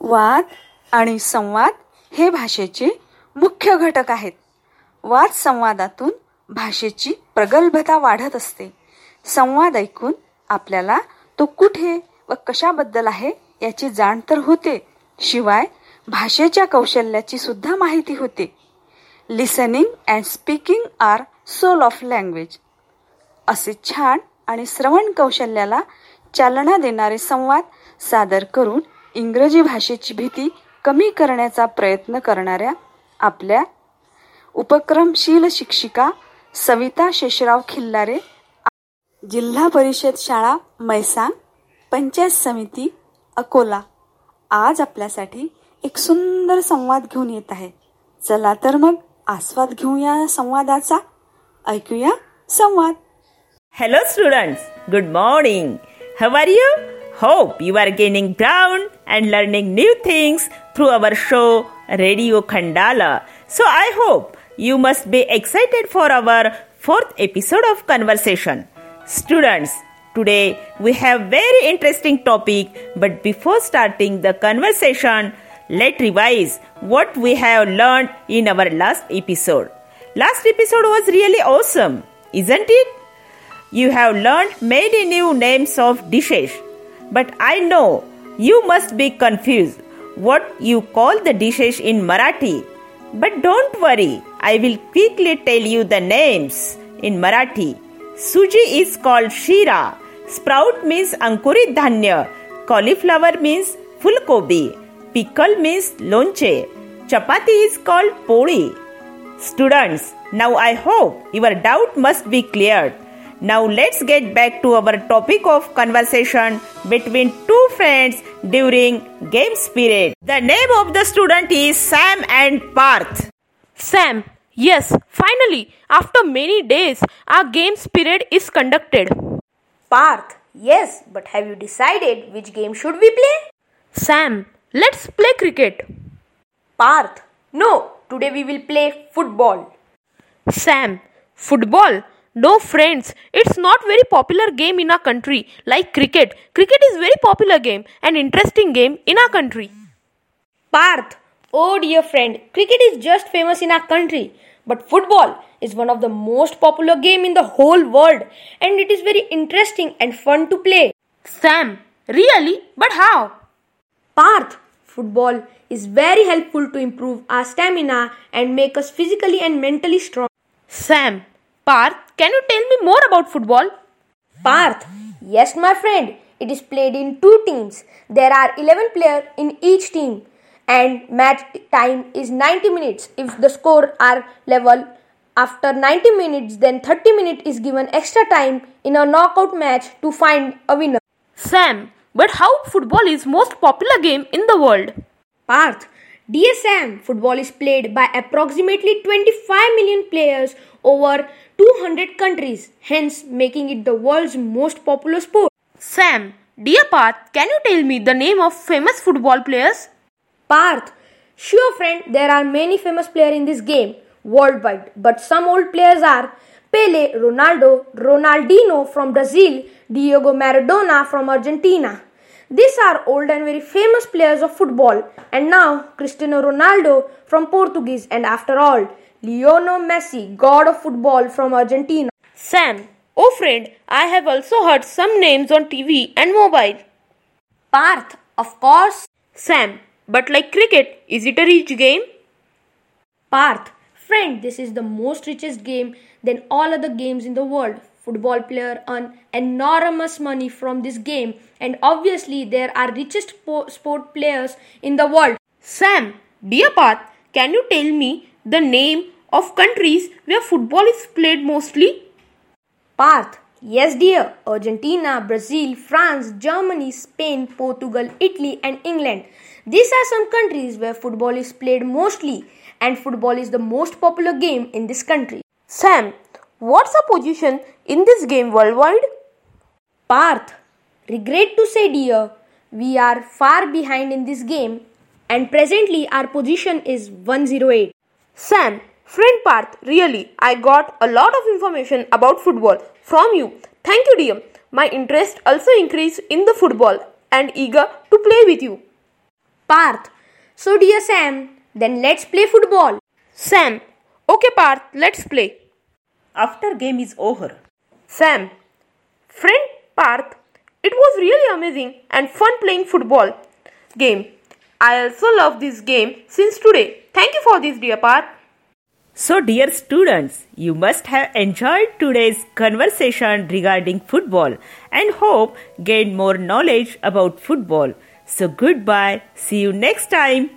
वाद आणि संवाद हे भाषेचे मुख्य घटक आहेत. वाद संवादातून भाषेची प्रगल्भता वाढत असते. संवाद ऐकून आपल्याला तो कुठे व कशाबद्दल आहे याची जाण तर होते. शिवाय भाषेच्या कौशल्याची सुद्धा माहिती होते. Listening and speaking are soul of language असे छान आणि श्रवण कौशल्याला चालना देणारे संवाद सादर करून इंग्रजी भाषेची भीती कमी करण्याचा प्रयत्न करणाऱ्या आपल्या उपक्रमशील शिक्षिका सविता शेषराव खिल्लारे जिल्हा परिषद शाळा मैसांग पंचायत समिती अकोला. आज आपल्यासाठी एक सुंदर संवाद घेऊन येत आहे. चला तर मग आस्वाद घेऊया संवादाचा. ऐकूया संवाद. Hello students good morning How are? Hope you are gaining ground and learning new things through our show Radio Khandala. So, I hope you must be excited for our fourth episode of conversation. Students, today we have very interesting topic, but before starting the conversation, let's revise what we have learned in our last episode. Last episode was really awesome, isn't it? You have learned many new names of dishes, but I know you must be confused what you call the dishes in Marathi. But don't worry, I will quickly tell you the names in Marathi. Suji is called Shira, sprout means Ankurit Dhanya, cauliflower means Fulkobi, pickle means Lonche, chapati is called Poli. Students, now I hope your doubt must be cleared. Now let's get back to our topic of conversation between two friends during games period. The name of the student is Sam and Parth. Sam, yes, finally, after many days, our games period is conducted. Parth, yes, but have you decided which game should we play? Sam, let's play cricket. Parth, no, today we will play football. Sam, football? No friends, it's not very popular game in our country like cricket. Cricket is very popular game and interesting game in our country. Parth, oh dear friend, cricket is just famous in our country, but football is one of the most popular game in the whole world and it is very interesting and fun to play. Sam, really? But how? Parth, football is very helpful to improve our stamina and make us physically and mentally strong. Sam, Parth, can you tell me more about football? Parth, yes, my friend, it is played in two teams. There are 11 players in each team, and match time is 90 minutes. If the score are level after 90 minutes, then 30 minutes is given extra time in a knockout match to find a winner. Sam, but how football is most popular game in the world? Parth, Sam, football is played by approximately 25 million players over 200 countries, hence making it the world's most popular sport. Sam, dear Parth, can you tell me the name of famous football players? Parth, sure friend, there are many famous players in this game worldwide, but some old players are Pele, Ronaldo, Ronaldinho from Brazil, Diego Maradona from Argentina. These are old and very famous players of football, and now Cristiano Ronaldo from Portuguese, and after all, Lionel Messi, god of football from Argentina. Sam, oh friend, I have also heard some names on TV and mobile. Parth, of course. Sam, but like cricket, is it a rich game? Parth, friend, this is the most richest game than all other games in the world. Football player earn enormous money from this game, and obviously, there are richest po- sport players in the world. Sam, dear Parth, can you tell me the name of countries where football is played mostly? Parth, yes, dear. Argentina, Brazil, France, Germany, Spain, Portugal, Italy, and England. These are some countries where football is played mostly, and football is the most popular game in this country. Sam, what's our position in this game worldwide? Parth, regret to say, dear, we are far behind in this game, and presently our position is 108. Sam, friend Parth, really, I got a lot of information about football from you. Thank you, dear. My interest also increased in the football and eager to play with you. Parth. So, dear Sam, then let's play football. Sam, okay, Parth, let's play. After game is over, Sam, friend Parth, it was really amazing and fun playing football game. I also love this game since today. Thank you for this, dear Parth. So, dear students, you must have enjoyed today's conversation regarding football and hope gained more knowledge about football. So, goodbye. See you next time.